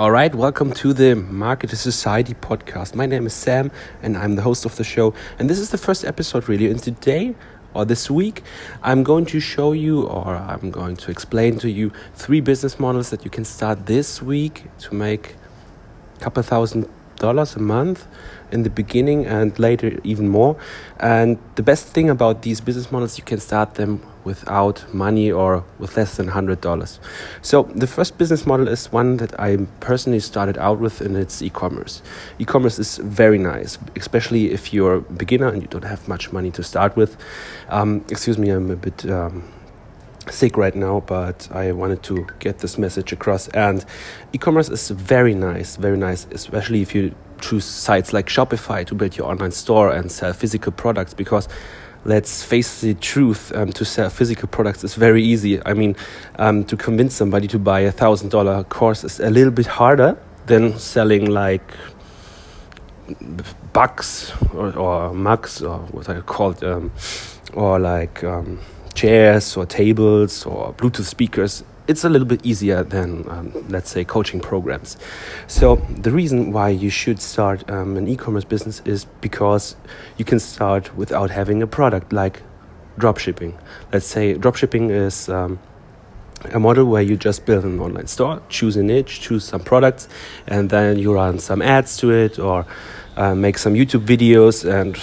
All right, welcome to the Marketer Society podcast. My name is Sam and I'm the host of the show. And this is the first episode, really. And today or this week, I'm going to show you or I'm going to explain to you three business models that you can start this week to make a couple thousand dollars a month in the beginning and later even more. And the best thing about these business models, you can start them without money or with less than $100. So the first business model is one that I personally started out with and it's e-commerce. E-commerce is very nice, especially if you're a beginner and you don't have much money to start with. Um, excuse me, I'm a bit um, sick right now, but I wanted to get this message across. And e-commerce is very nice, very nice, especially if you choose sites like Shopify to build your online store and sell physical products because let's face the truth um, to sell physical products is very easy. I mean um, to convince somebody to buy a thousand dollar course is a little bit harder than selling like bucks or, or mugs or what I call it, um, or like um, chairs or tables or Bluetooth speakers it's a little bit easier than, um, let's say, coaching programs. So, the reason why you should start um, an e commerce business is because you can start without having a product like dropshipping. Let's say dropshipping is um, a model where you just build an online store, choose a niche, choose some products, and then you run some ads to it or uh, make some YouTube videos and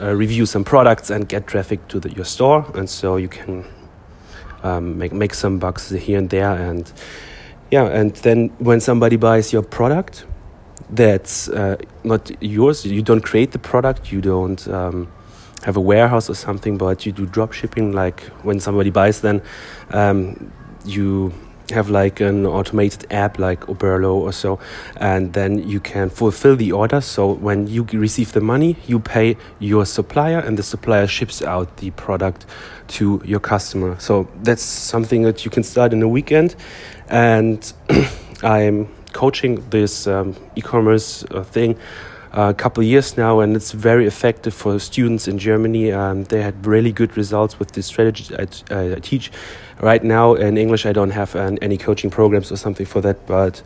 uh, review some products and get traffic to the, your store. And so you can um, make make some bucks here and there, and yeah, and then when somebody buys your product, that's uh, not yours. You don't create the product. You don't um, have a warehouse or something, but you do drop shipping. Like when somebody buys, then um, you have like an automated app like Oberlo or so, and then you can fulfill the order. So when you receive the money, you pay your supplier, and the supplier ships out the product to your customer. So that's something that you can start in a weekend, and I'm coaching this um, e-commerce uh, thing a couple of years now, and it's very effective for students in Germany. Um, they had really good results with this strategy I, I teach. Right now in English, I don't have an, any coaching programs or something for that, but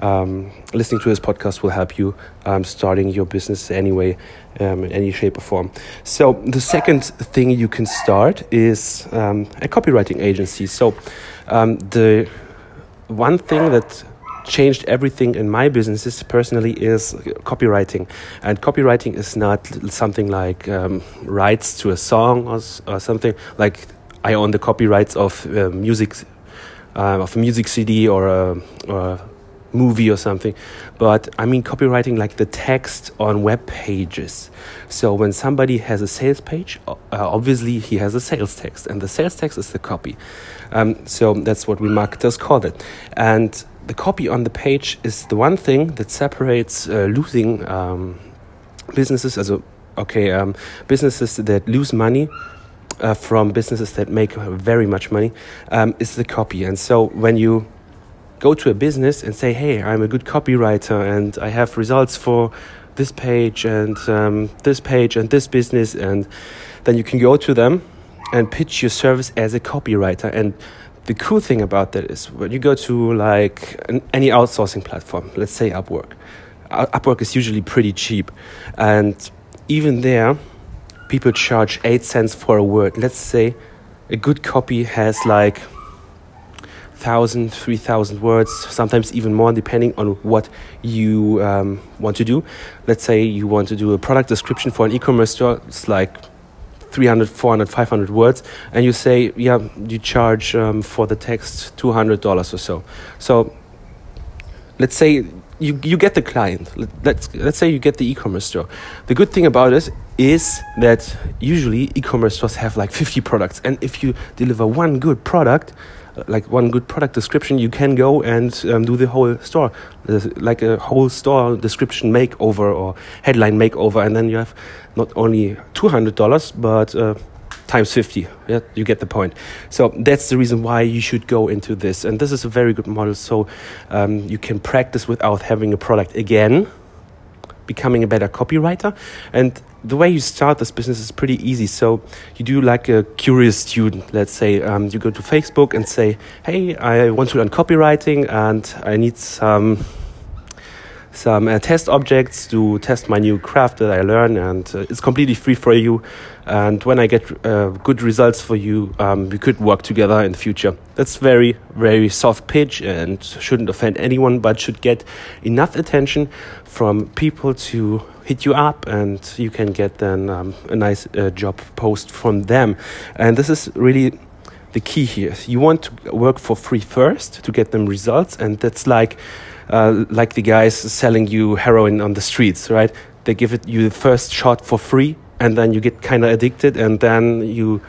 um, listening to this podcast will help you um, starting your business anyway, um, in any shape or form. So the second thing you can start is um, a copywriting agency. So um, the one thing that changed everything in my businesses personally is copywriting. And copywriting is not something like um, rights to a song or, or, something like I own the copyrights of uh, music, uh, of a music CD or a, or a movie or something. But I mean copywriting like the text on web pages. So when somebody has a sales page, uh, obviously he has a sales text, and the sales text is the copy. Um, so that's what we marketers call it. And the copy on the page is the one thing that separates uh, losing um, businesses, also okay, um, businesses that lose money uh, from businesses that make very much money, um, is the copy. And so when you go to a business and say, "Hey, I'm a good copywriter and I have results for this page and um, this page and this business," and then you can go to them and pitch your service as a copywriter and the cool thing about that is when you go to like an, any outsourcing platform, let's say Upwork, Upwork is usually pretty cheap, and even there, people charge eight cents for a word. Let's say a good copy has like thousand, three thousand words, sometimes even more, depending on what you um, want to do. Let's say you want to do a product description for an e-commerce store. It's like 300, 400, 500 words, and you say, yeah, you charge um, for the text $200 or so. So let's say you, you get the client. Let's, let's say you get the e-commerce store. The good thing about it is that usually e-commerce stores have like 50 products. And if you deliver one good product, like one good product description, you can go and um, do the whole store, like a whole store description makeover or headline makeover, and then you have not only two hundred dollars, but uh, times 50 yeah you get the point. So that's the reason why you should go into this and this is a very good model. So um, you can practice without having a product again becoming a better copywriter and the way you start this business is pretty easy. So you do like a curious student. Let's say um, you go to Facebook and say, "Hey, I want to learn copywriting and I need some some uh, test objects to test my new craft that I learn, and uh, it's completely free for you. And when I get uh, good results for you, um, we could work together in the future. That's very, very soft pitch and shouldn't offend anyone, but should get enough attention from people to hit you up, and you can get then um, a nice uh, job post from them. And this is really the key here. You want to work for free first to get them results, and that's like uh, like the guys selling you heroin on the streets, right? They give it you the first shot for free, and then you get kind of addicted, and then you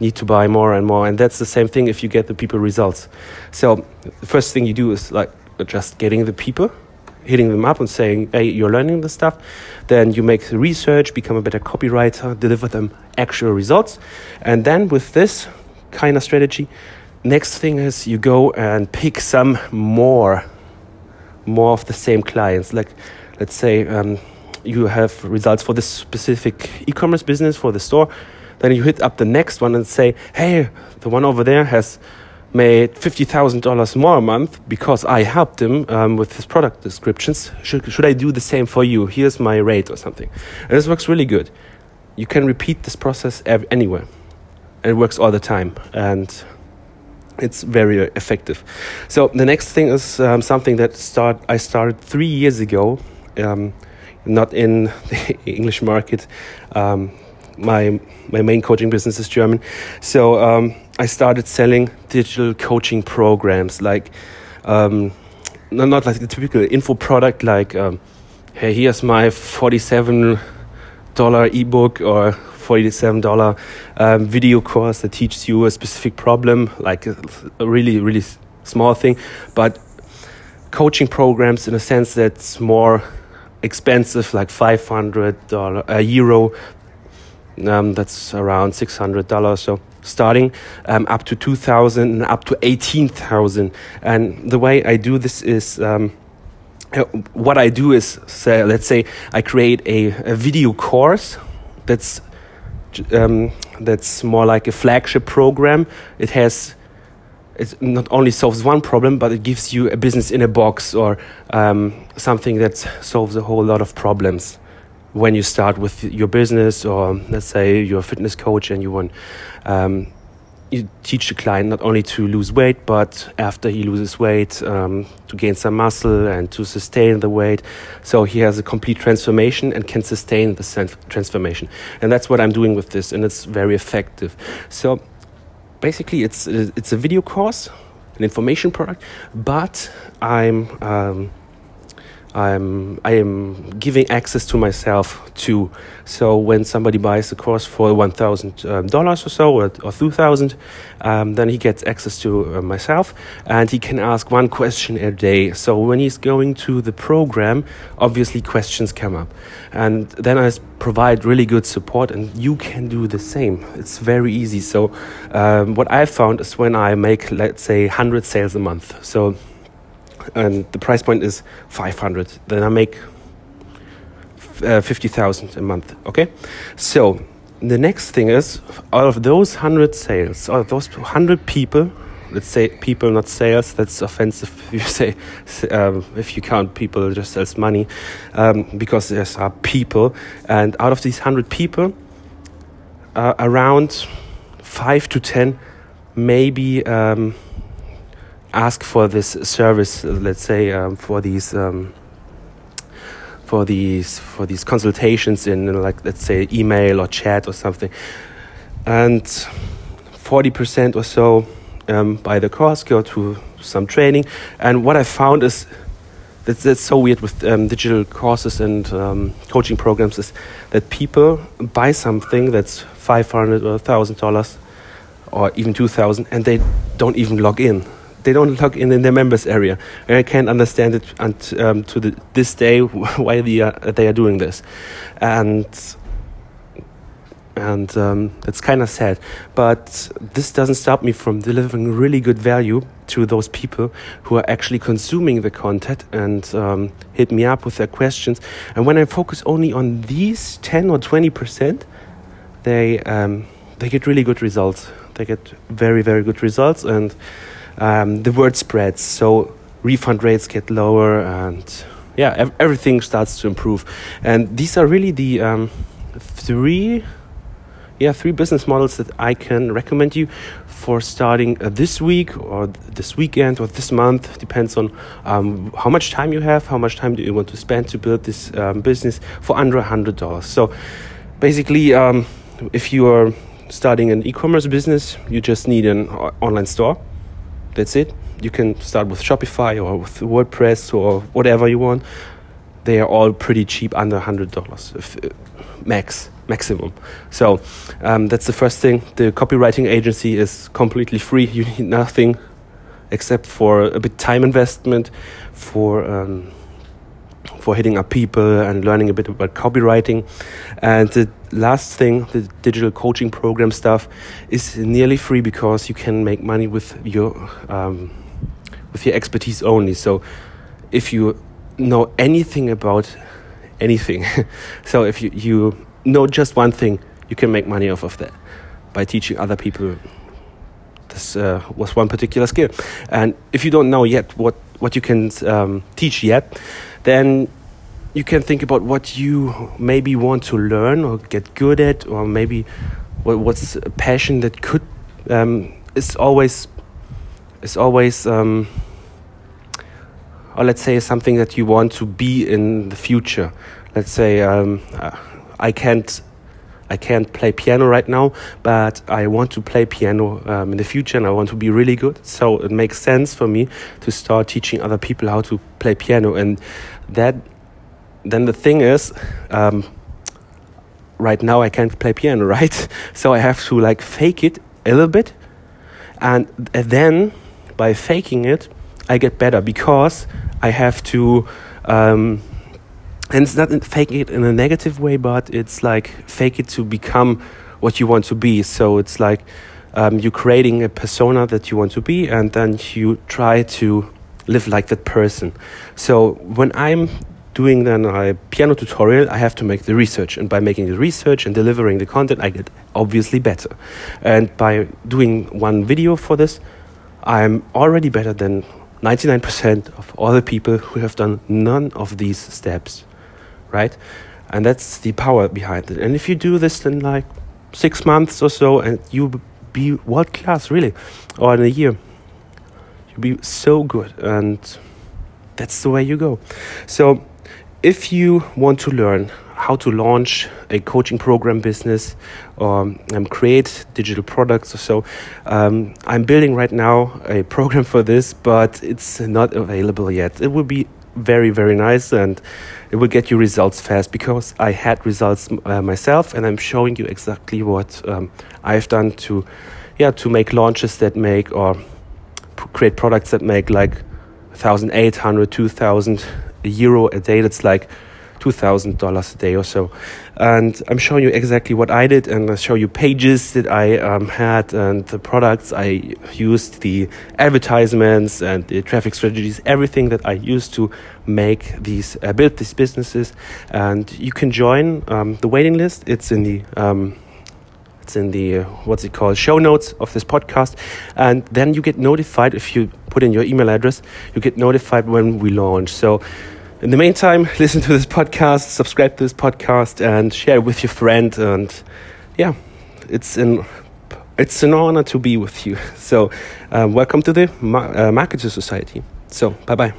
need to buy more and more. And that's the same thing if you get the people results. So the first thing you do is like just getting the people, hitting them up and saying, "Hey, you're learning this stuff." Then you make the research, become a better copywriter, deliver them actual results, and then with this kind of strategy, next thing is you go and pick some more more of the same clients. Like, let's say um, you have results for this specific e-commerce business for the store, then you hit up the next one and say, "Hey, the one over there has." Made fifty thousand dollars more a month because I helped him um, with his product descriptions. Should, should I do the same for you? Here's my rate or something. And this works really good. You can repeat this process anywhere, and it works all the time. And it's very effective. So the next thing is um, something that start I started three years ago, um, not in the English market. Um, my my main coaching business is German, so um, I started selling digital coaching programs like. Um, not, not like the typical info product like um, hey here's my 47 dollar ebook or $47 um, video course that teaches you a specific problem, like a, a really, really small thing. But coaching programs, in a sense, that's more expensive, like $500 a euro. Um, that's around $600 so starting um, up to 2000 and up to 18000 and the way i do this is um, what i do is say, let's say i create a, a video course that's um, that's more like a flagship program. It has it not only solves one problem, but it gives you a business in a box or um, something that solves a whole lot of problems when you start with your business or let's say you're a fitness coach and you want um, you teach the client not only to lose weight, but after he loses weight, um, to gain some muscle and to sustain the weight. So he has a complete transformation and can sustain the transformation. And that's what I'm doing with this, and it's very effective. So basically, it's it's a video course, an information product, but I'm um, I'm I am giving access to myself too. So when somebody buys a course for one thousand um, dollars or so, or, or two thousand, um, then he gets access to uh, myself, and he can ask one question a day. So when he's going to the program, obviously questions come up, and then I provide really good support, and you can do the same. It's very easy. So um, what I found is when I make let's say hundred sales a month. So and the price point is 500 then i make uh, 50000 a month okay? So the next thing is out of those 100 sales out of those 100 people let's say people not sales that's offensive if you say um, if you count people just as money um, because there's are people. And out of these 100 people uh, around 5 to 10 maybe um, ask for this service, let's say um, for these um, for these for these consultations in like let's say email or chat or something, and forty percent or so um, buy the course, go to some training, and what I found is. That's, that's so weird with um, digital courses and um, coaching programs is that people buy something that's 500 or $1,000 or even 2000 and they don't even log in they don't log in in their members area. And I can't understand it and, um, to the, this day why they are, they are doing this, and and um, it's kind of sad. But this doesn't stop me from delivering really good value to those people who are actually consuming the content and um, hit me up with their questions. And when I focus only on these ten or twenty percent, they um, they get really good results. They get very very good results and um, the word spreads, so refund rates get lower, and yeah, ev- everything starts to improve. And these are really the um, three, yeah, three business models that I can recommend you for starting uh, this week or this weekend or this month. Depends on um, how much time you have, how much time do you want to spend to build this um, business for under a hundred dollars. So basically, um, if you are starting an e-commerce business, you just need an online store. That's it you can start with Shopify or with WordPress or whatever you want. They are all pretty cheap, under hundred dollars, uh, max maximum. So um, that's the first thing. The copywriting agency is completely free. You need nothing except for a bit time investment for. Um, for hitting up people and learning a bit about copywriting. And the last thing, the digital coaching program stuff, is nearly free because you can make money with your um, with your expertise only. So if you know anything about anything, so if you, you know just one thing, you can make money off of that by teaching other people. This uh, was one particular skill. And if you don't know yet what, what you can um, teach yet, then you can think about what you maybe want to learn or get good at, or maybe what, what's a passion that could um, is always is always um, or let's say something that you want to be in the future. Let's say um, I can't I can't play piano right now, but I want to play piano um, in the future and I want to be really good. So it makes sense for me to start teaching other people how to play piano. And that then the thing is, um, right now I can't play piano, right? So I have to like fake it a little bit, and then by faking it, I get better because I have to. Um, and it's not fake it in a negative way, but it's like fake it to become what you want to be. So it's like um, you're creating a persona that you want to be, and then you try to live like that person. So when I'm doing then a piano tutorial, I have to make the research, and by making the research and delivering the content, I get obviously better. And by doing one video for this, I'm already better than 99% of all the people who have done none of these steps, right? And that's the power behind it. And if you do this in like six months or so, and you be world class, really, or in a year, you'll be so good. And that's the way you go. So if you want to learn how to launch a coaching program business or um, create digital products or so. Um, I'm building right now a program for this, but it's not available yet. It will be very, very nice and it will get you results fast because I had results uh, myself and I'm showing you exactly what um, I've done to, yeah, to make launches that make or create products that make like 1,800, 2,000 euro a day. That's like $2,000 a day or so. And I'm showing you exactly what I did, and I show you pages that I um, had and the products I used, the advertisements and the traffic strategies, everything that I used to make these, uh, build these businesses. And you can join um, the waiting list. It's in the um, it's in the uh, what's it called show notes of this podcast and then you get notified if you put in your email address you get notified when we launch so in the meantime, listen to this podcast, subscribe to this podcast, and share it with your friend. And yeah, it's an it's an honor to be with you. So, um, welcome to the uh, Marketer Society. So, bye bye.